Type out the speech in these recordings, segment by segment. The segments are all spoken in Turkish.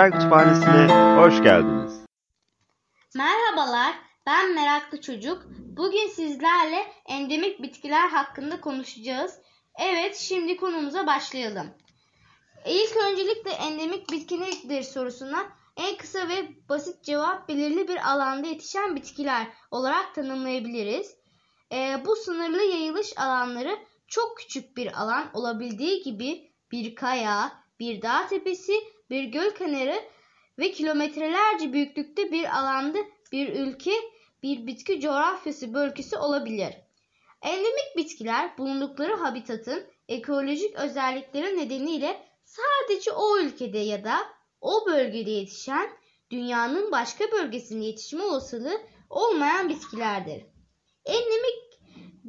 Eser Kütüphanesi'ne hoş geldiniz. Merhabalar, ben Meraklı Çocuk. Bugün sizlerle endemik bitkiler hakkında konuşacağız. Evet, şimdi konumuza başlayalım. İlk öncelikle endemik bitki nedir sorusuna en kısa ve basit cevap belirli bir alanda yetişen bitkiler olarak tanımlayabiliriz. Ee, bu sınırlı yayılış alanları çok küçük bir alan olabildiği gibi bir kaya, bir dağ tepesi, bir göl kenarı ve kilometrelerce büyüklükte bir alanda bir ülke, bir bitki coğrafyası bölgesi olabilir. Endemik bitkiler bulundukları habitatın ekolojik özellikleri nedeniyle sadece o ülkede ya da o bölgede yetişen dünyanın başka bölgesinde yetişme olasılığı olmayan bitkilerdir. Endemik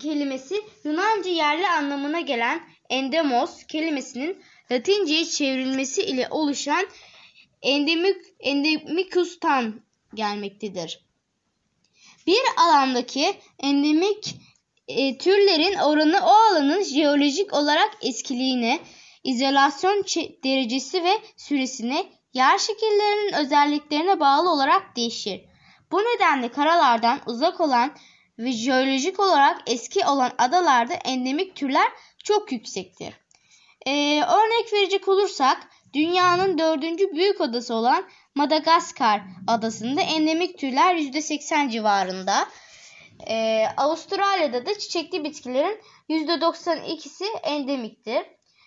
kelimesi Yunanca yerli anlamına gelen endemos kelimesinin Latinceye çevrilmesi ile oluşan endemik, endemikus'tan gelmektedir. Bir alandaki endemik e, türlerin oranı o alanın jeolojik olarak eskiliğine, izolasyon derecesi ve süresine, yer şekillerinin özelliklerine bağlı olarak değişir. Bu nedenle karalardan uzak olan ve jeolojik olarak eski olan adalarda endemik türler çok yüksektir. Ee, örnek verecek olursak dünyanın dördüncü büyük adası olan Madagaskar adasında endemik türler %80 civarında. Ee, Avustralya'da da çiçekli bitkilerin %92'si endemiktir.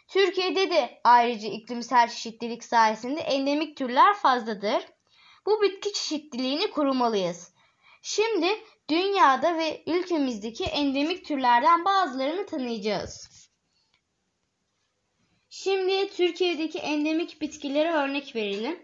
Türkiye'de de ayrıca iklimsel çeşitlilik sayesinde endemik türler fazladır. Bu bitki çeşitliliğini korumalıyız. Şimdi dünyada ve ülkemizdeki endemik türlerden bazılarını tanıyacağız. Şimdi Türkiye'deki endemik bitkilere örnek verelim.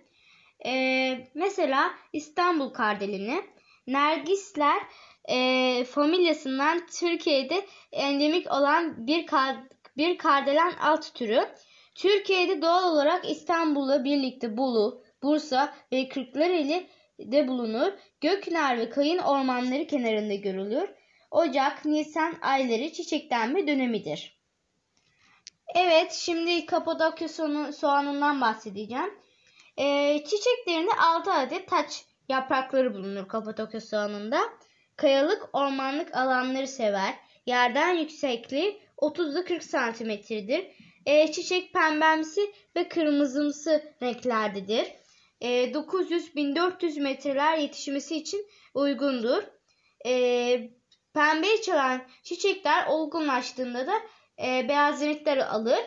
Ee, mesela İstanbul kardelini, nergisler e, familyasından Türkiye'de endemik olan bir, kar, bir kardelen alt türü. Türkiye'de doğal olarak İstanbul'la birlikte Bolu, Bursa ve Kırklareli de bulunur. Göknar ve kayın ormanları kenarında görülür. Ocak, Nisan ayları çiçeklenme dönemidir. Evet, şimdi Kapadokya soğanından bahsedeceğim. Ee, çiçeklerinde 6 adet taç yaprakları bulunur Kapadokya soğanında. Kayalık ormanlık alanları sever. Yerden yüksekliği 30 40 santimetredir. Ee, çiçek pembemsi ve kırmızımsı renklerdedir. Ee, 900-1400 metreler yetişmesi için uygundur. Ee, pembe çalan çiçekler olgunlaştığında da e, beyaz renkleri alır.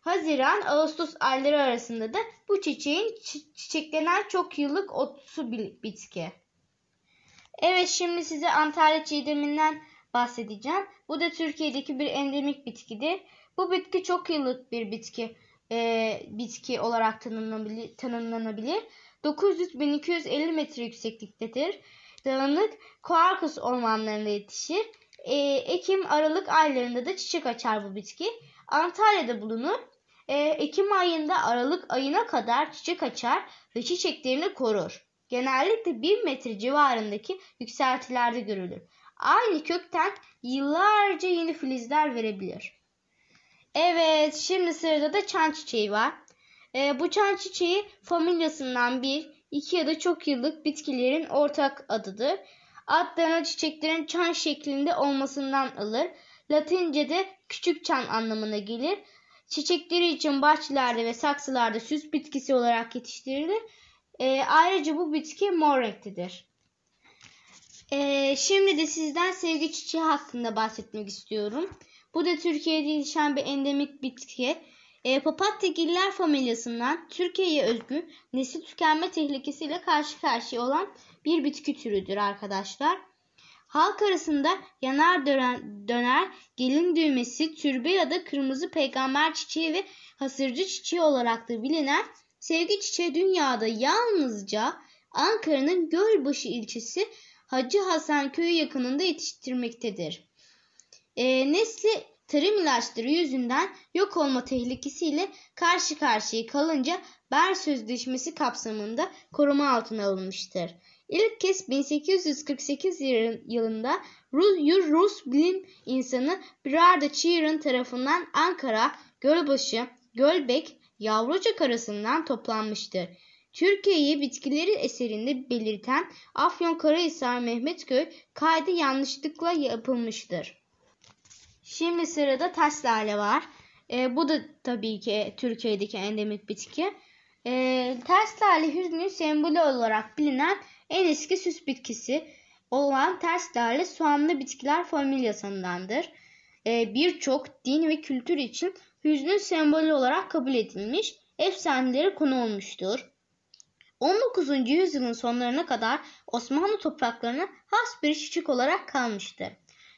Haziran-Ağustos ayları arasında da bu çiçeğin çiçeklenen çok yıllık otsu bitki. Evet şimdi size Antalya çiğdeminden bahsedeceğim. Bu da Türkiye'deki bir endemik bitkidir. Bu bitki çok yıllık bir bitki e, bitki olarak tanımlanabilir. tanımlanabilir. 900-1250 metre yüksekliktedir. Dağınık Koarkus ormanlarında yetişir. E, Ekim-Aralık aylarında da çiçek açar bu bitki. Antalya'da bulunur. E, Ekim ayında Aralık ayına kadar çiçek açar ve çiçeklerini korur. Genellikle 1 metre civarındaki yükseltilerde görülür. Aynı kökten yıllarca yeni filizler verebilir. Evet, şimdi sırada da çan çiçeği var. E, bu çan çiçeği familyasından bir, iki ya da çok yıllık bitkilerin ortak adıdır. Adlarına çiçeklerin çan şeklinde olmasından alır. Latince'de küçük çan anlamına gelir. Çiçekleri için bahçelerde ve saksılarda süs bitkisi olarak yetiştirilir. E, ayrıca bu bitki mor renktedir. E, şimdi de sizden sevgi çiçeği hakkında bahsetmek istiyorum. Bu da Türkiye'de yetişen bir endemik bitki. E, Papatyagiller familyasından Türkiye'ye özgü nesil tükenme tehlikesiyle karşı karşıya olan bir bitki türüdür arkadaşlar. Halk arasında yanar dönen, döner, gelin düğmesi, türbe ya da kırmızı peygamber çiçeği ve hasırcı çiçeği olarak da bilinen sevgi çiçeği dünyada yalnızca Ankara'nın Gölbaşı ilçesi Hacı Hasan köyü yakınında yetiştirmektedir. E, nesli tarım ilaçları yüzünden yok olma tehlikesiyle karşı karşıya kalınca Ber Sözleşmesi kapsamında koruma altına alınmıştır. İlk kez 1848 yılında Rus, Rus bilim insanı Brarda Cheeran tarafından Ankara, Gölbaşı, Gölbek, Yavrucak arasından toplanmıştır. Türkiye'yi bitkileri eserinde belirten Afyonkarahisar Mehmetköy kaydı yanlışlıkla yapılmıştır. Şimdi sırada taş lale var. E, bu da tabii ki Türkiye'deki endemik bitki. E, ters lale hüznün sembolü olarak bilinen en eski süs bitkisi olan ters lale soğanlı bitkiler familyasındandır. E, Birçok din ve kültür için hüznün sembolü olarak kabul edilmiş, efsanelere konu olmuştur. 19. yüzyılın sonlarına kadar Osmanlı topraklarına has bir çiçek olarak kalmıştır.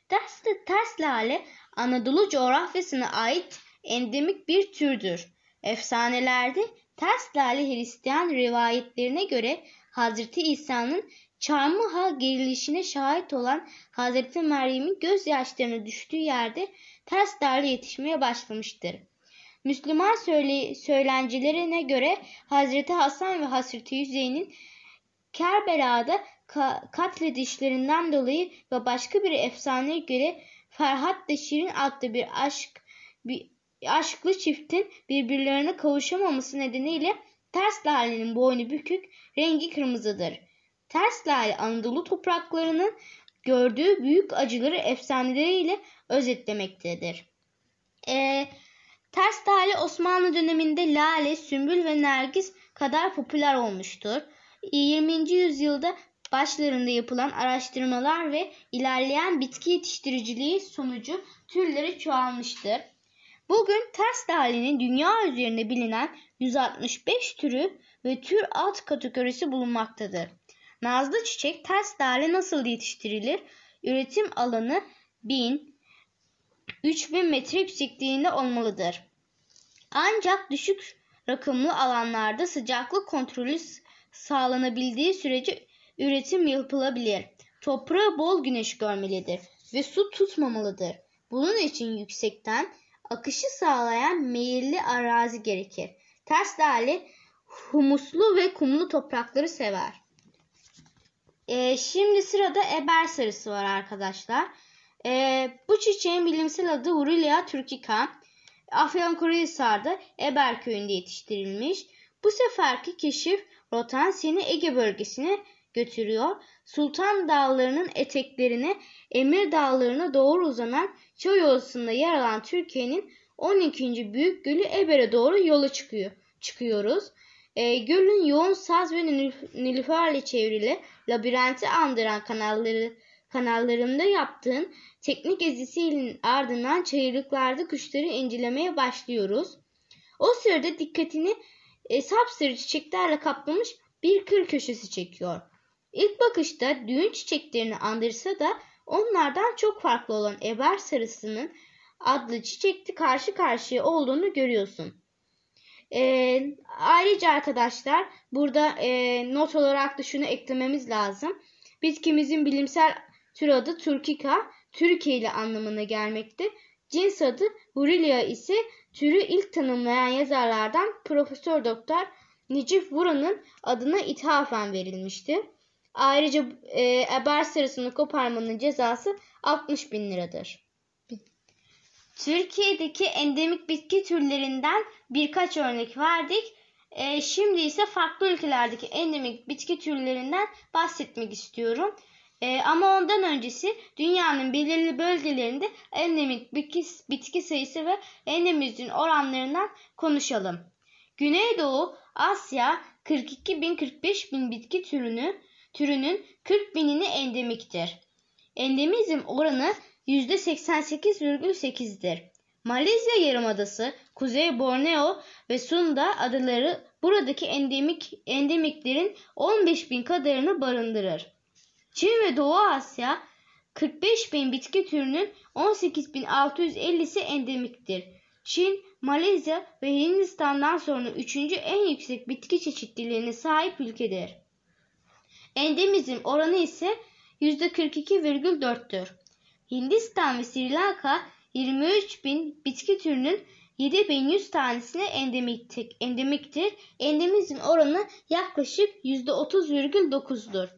Ters, ters lale Anadolu coğrafyasına ait endemik bir türdür. Efsanelerde ters lale Hristiyan rivayetlerine göre Hazreti İsa'nın çarmıha gerilişine şahit olan Hazreti Meryem'in gözyaşlarına düştüğü yerde ters lale yetişmeye başlamıştır. Müslüman söyle, söylencelerine göre Hazreti Hasan ve Hazreti Hüseyin'in Kerbela'da ka katledişlerinden dolayı ve başka bir efsaneye göre Ferhat ve Şirin adlı bir aşk bir aşklı çiftin birbirlerine kavuşamaması nedeniyle ters lalenin boynu bükük, rengi kırmızıdır. Ters lale Anadolu topraklarının gördüğü büyük acıları efsaneleriyle özetlemektedir. Ee, ters lale Osmanlı döneminde lale, sümbül ve nergis kadar popüler olmuştur. 20. yüzyılda başlarında yapılan araştırmalar ve ilerleyen bitki yetiştiriciliği sonucu türleri çoğalmıştır. Bugün ters lalenin dünya üzerinde bilinen 165 türü ve tür alt kategorisi bulunmaktadır. Nazlı çiçek ters lale nasıl yetiştirilir? Üretim alanı 1000 3000 metre yüksekliğinde olmalıdır. Ancak düşük rakımlı alanlarda sıcaklık kontrolü sağlanabildiği sürece üretim yapılabilir. Toprağı bol güneş görmelidir ve su tutmamalıdır. Bunun için yüksekten akışı sağlayan meyilli arazi gerekir. Ters lale humuslu ve kumlu toprakları sever. Ee, şimdi sırada eber sarısı var arkadaşlar. Ee, bu çiçeğin bilimsel adı Urulia turcica. Afyonkarahisar'da Eber köyünde yetiştirilmiş. Bu seferki keşif rotan seni Ege bölgesine götürüyor. Sultan Dağları'nın eteklerine, Emir Dağları'na doğru uzanan Çay Ovası'nda yer alan Türkiye'nin 12. büyük gölü Eber'e doğru yola çıkıyor. çıkıyoruz. E, gölün yoğun saz ve nilüferle çevrili labirenti andıran kanalları kanallarında yaptığın teknik gezisinin ardından çayırlıklarda kuşları incelemeye başlıyoruz. O sırada dikkatini e, sapsarı çiçeklerle kaplamış bir kır köşesi çekiyor. İlk bakışta düğün çiçeklerini andırsa da onlardan çok farklı olan eber sarısının adlı çiçekli karşı karşıya olduğunu görüyorsun. E, ayrıca arkadaşlar burada e, not olarak da şunu eklememiz lazım. Bitkimizin bilimsel tür adı Turkika, Türkiye ile anlamına gelmekte. Cins adı Burilia ise türü ilk tanımlayan yazarlardan Profesör Doktor Necip Vuran'ın adına ithafen verilmiştir. Ayrıca e, eber sarısını koparmanın cezası 60 bin liradır. Türkiye'deki endemik bitki türlerinden birkaç örnek verdik. E, şimdi ise farklı ülkelerdeki endemik bitki türlerinden bahsetmek istiyorum. E, ama ondan öncesi dünyanın belirli bölgelerinde endemik bitki, bitki sayısı ve endemizin oranlarından konuşalım. Güneydoğu Asya 42 bin 45 bin bitki türünü türünün 40 binini endemiktir. Endemizm oranı %88,8'dir. Malezya Yarımadası, Kuzey Borneo ve Sunda adaları buradaki endemik endemiklerin 15 bin kadarını barındırır. Çin ve Doğu Asya 45 bin bitki türünün 18.650'si endemiktir. Çin, Malezya ve Hindistan'dan sonra üçüncü en yüksek bitki çeşitliliğine sahip ülkedir. Endemizm oranı ise %42,4'tür. Hindistan ve Sri Lanka 23 bin bitki türünün 7100 tanesine endemiktir. endemiktir. Endemizm oranı yaklaşık %30,9'dur.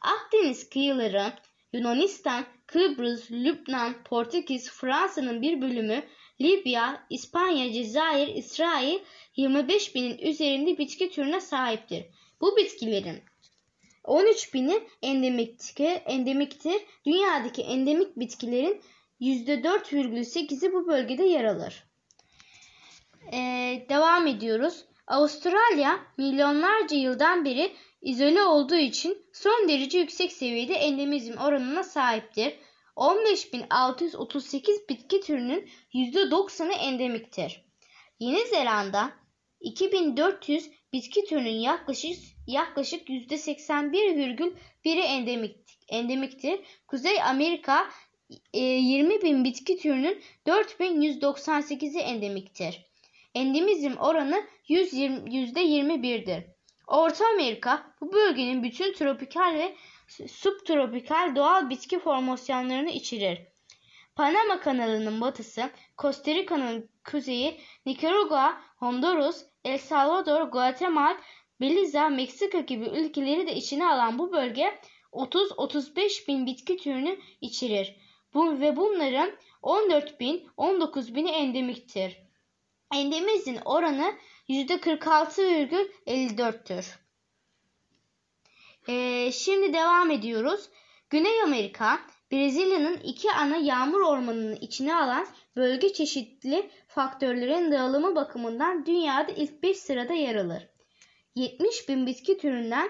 Akdeniz kıyıları, Yunanistan, Kıbrıs, Lübnan, Portekiz, Fransa'nın bir bölümü Libya, İspanya, Cezayir, İsrail 25 binin üzerinde bitki türüne sahiptir. Bu bitkilerin 13 bini endemiktir. Dünyadaki endemik bitkilerin %4,8'i bu bölgede yer alır. Ee, devam ediyoruz. Avustralya milyonlarca yıldan beri izole olduğu için son derece yüksek seviyede endemizm oranına sahiptir. 15.638 bitki türünün %90'ı endemiktir. Yeni Zelanda 2400 bitki türünün yaklaşık yaklaşık %81,1'i endemik, endemiktir. Kuzey Amerika 20 e, bin bitki türünün 4198'i endemiktir. Endemizm oranı %21'dir. Orta Amerika bu bölgenin bütün tropikal ve subtropikal doğal bitki formasyonlarını içerir. Panama kanalının batısı, Costa Rica'nın kuzeyi, Nikaragua, Honduras, El Salvador, Guatemala, Belize, Meksika gibi ülkeleri de içine alan bu bölge 30-35 bin bitki türünü içerir. Bu ve bunların 14 bin 19 bini endemiktir. Endemizin oranı %46,54'tür. Ee, şimdi devam ediyoruz. Güney Amerika, Brezilya'nın iki ana yağmur ormanının içine alan bölge çeşitli faktörlerin dağılımı bakımından dünyada ilk 5 sırada yer alır. 70 bin bitki türünden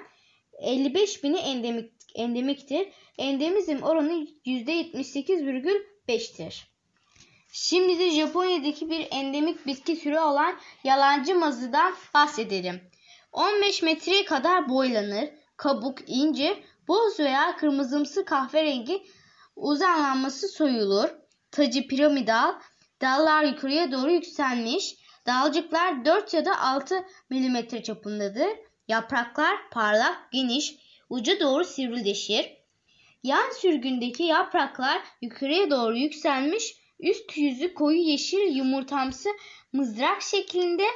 55 bini endemik, endemiktir. Endemizm oranı %78,5'tir. Şimdi de Japonya'daki bir endemik bitki türü olan yalancı mazıdan bahsedelim. 15 metreye kadar boylanır. Kabuk ince, boz veya kırmızımsı kahverengi uzanlanması soyulur. Tacı piramidal, dallar yukarıya doğru yükselmiş. Dalcıklar 4 ya da 6 mm çapındadır. Yapraklar parlak, geniş, ucu doğru sivrileşir. Yan sürgündeki yapraklar yukarıya doğru yükselmiş, üst yüzü koyu yeşil yumurtamsı mızrak şeklinde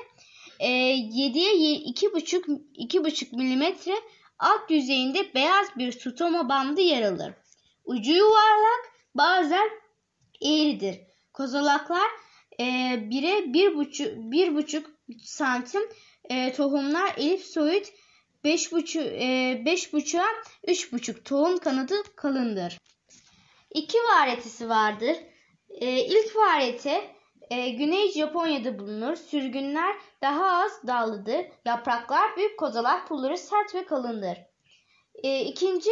e, 7'ye 2,5 2,5 mm alt yüzeyinde beyaz bir stoma bandı yer alır. Ucu yuvarlak, bazen eğridir. Kozalaklar e, 1'e 1,5 1,5 santim e, tohumlar elipsoid 5,5 e, 5,5'a 3,5 tohum kanadı kalındır. İki varetisi vardır. E, ilk variyete e, Güney Japonya'da bulunur. Sürgünler daha az dallıdır. Yapraklar büyük kozalak pulları sert ve kalındır. E, ikinci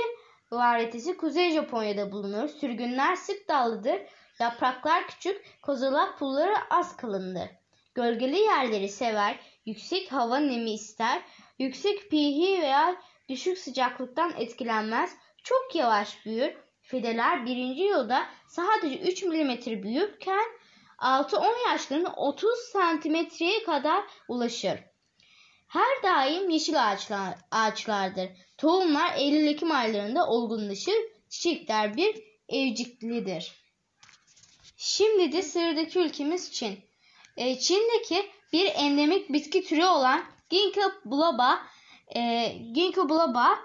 varitesi Kuzey Japonya'da bulunur. Sürgünler sık dallıdır. Yapraklar küçük, kozalak pulları az kalındır. Gölgeli yerleri sever, yüksek hava nemi ister, yüksek pH veya düşük sıcaklıktan etkilenmez, çok yavaş büyür. Fideler birinci yılda sadece 3 mm büyürken 6-10 yaşlarında 30 santimetreye kadar ulaşır. Her daim yeşil ağaçlar, ağaçlardır. Tohumlar Eylül-Ekim aylarında olgunlaşır. Çiçekler bir evciklidir. Şimdi de sıradaki ülkemiz Çin. E, Çin'deki bir endemik bitki türü olan Ginkgo biloba, e, Ginkgo biloba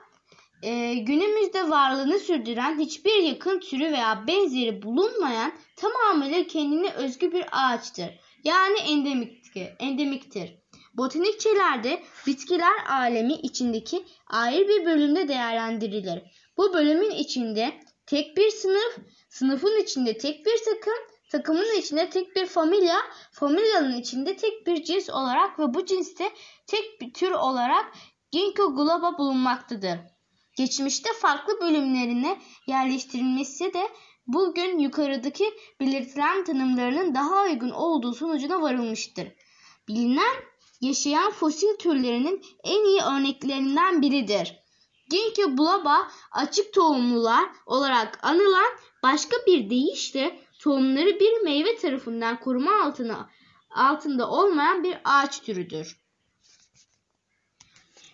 e, günümüzde varlığını sürdüren hiçbir yakın türü veya benzeri bulunmayan tamamıyla kendine özgü bir ağaçtır. Yani endemiktir. endemiktir. Botanikçilerde bitkiler alemi içindeki ayrı bir bölümde değerlendirilir. Bu bölümün içinde tek bir sınıf, sınıfın içinde tek bir takım, takımın içinde tek bir familya, familyanın içinde tek bir cins olarak ve bu cinste tek bir tür olarak Ginkgo biloba bulunmaktadır. Geçmişte farklı bölümlerine yerleştirilmesi de bugün yukarıdaki belirtilen tanımlarının daha uygun olduğu sonucuna varılmıştır. Bilinen yaşayan fosil türlerinin en iyi örneklerinden biridir. Ginkgo biloba açık tohumlular olarak anılan başka bir deyişle tohumları bir meyve tarafından koruma altına altında olmayan bir ağaç türüdür.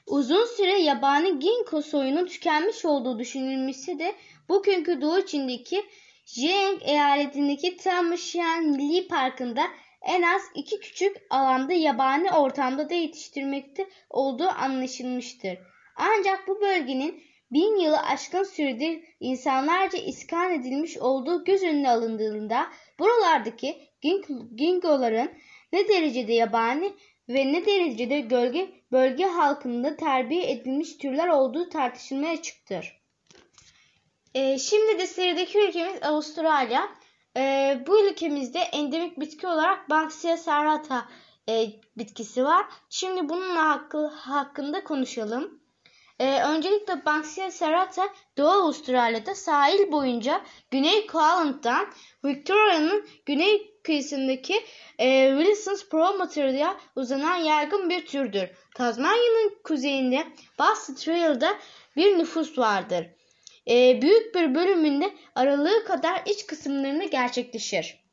Uzun süre yabani ginkgo soyunun tükenmiş olduğu düşünülmesi de bugünkü Doğu Çin'deki Jiang eyaletindeki Tamashan Milli Parkı'nda en az iki küçük alanda yabani ortamda da yetiştirmekte olduğu anlaşılmıştır. Ancak bu bölgenin bin yılı aşkın süredir insanlarca iskan edilmiş olduğu göz önüne alındığında buralardaki gingoların ne derecede yabani ve ne derecede gölge bölge halkında terbiye edilmiş türler olduğu tartışılmaya çıktır. Ee, şimdi de sıradaki ülkemiz Avustralya. Ee, bu ülkemizde endemik bitki olarak Banksia serrata e, bitkisi var. Şimdi bunun hakkı, hakkında konuşalım. Ee, öncelikle Banksia serrata Doğu Avustralya'da sahil boyunca Güney Queensland'dan Victoria'nın güney kıyısındaki e, Wilson's Promontory'e uzanan yaygın bir türdür. Tasmanya'nın kuzeyinde Bass Trail'da bir nüfus vardır. E, büyük bir bölümünde aralığı kadar iç kısımlarında gerçekleşir.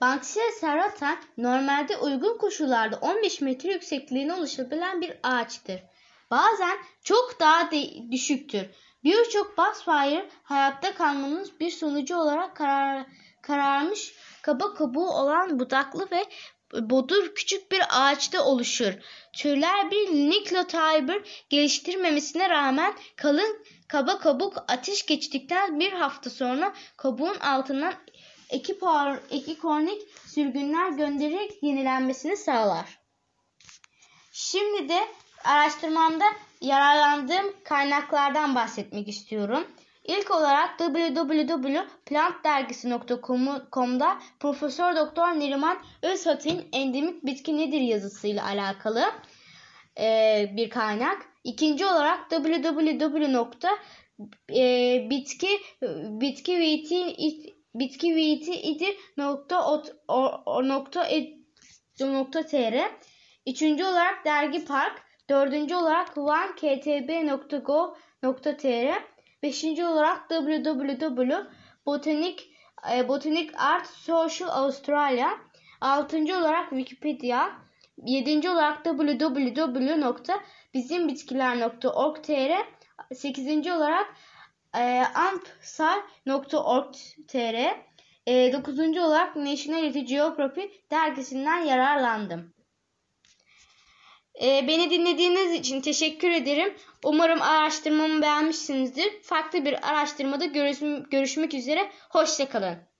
Banksia serrata normalde uygun koşullarda 15 metre yüksekliğine ulaşabilen bir ağaçtır. Bazen çok daha de- düşüktür. Birçok Bassfire hayatta kalmanın bir sonucu olarak karar, kararmış kaba kabuğu olan budaklı ve bodur küçük bir ağaçta oluşur. Türler bir niklotiber geliştirmemesine rağmen kalın kaba kabuk ateş geçtikten bir hafta sonra kabuğun altından iki, par, iki kornik sürgünler göndererek yenilenmesini sağlar. Şimdi de araştırmamda yararlandığım kaynaklardan bahsetmek istiyorum. İlk olarak www.plantdergisi.com'da Profesör Doktor Neriman Özhat'ın endemik bitki nedir yazısıyla alakalı bir kaynak. İkinci olarak www.bitki bitki Üçüncü olarak Dergi Park. Dördüncü olarak vanktb.go.tr Beşinci olarak www.botanik e. Altıncı olarak Wikipedia. Yedinci olarak www.bizimBitkiler.org.tr Sekizinci olarak e, ampsar.org.tr e, Dokuzuncu olarak National Geography dergisinden yararlandım. E, beni dinlediğiniz için teşekkür ederim. Umarım araştırmamı beğenmişsinizdir. Farklı bir araştırmada görüşmek üzere. Hoşçakalın.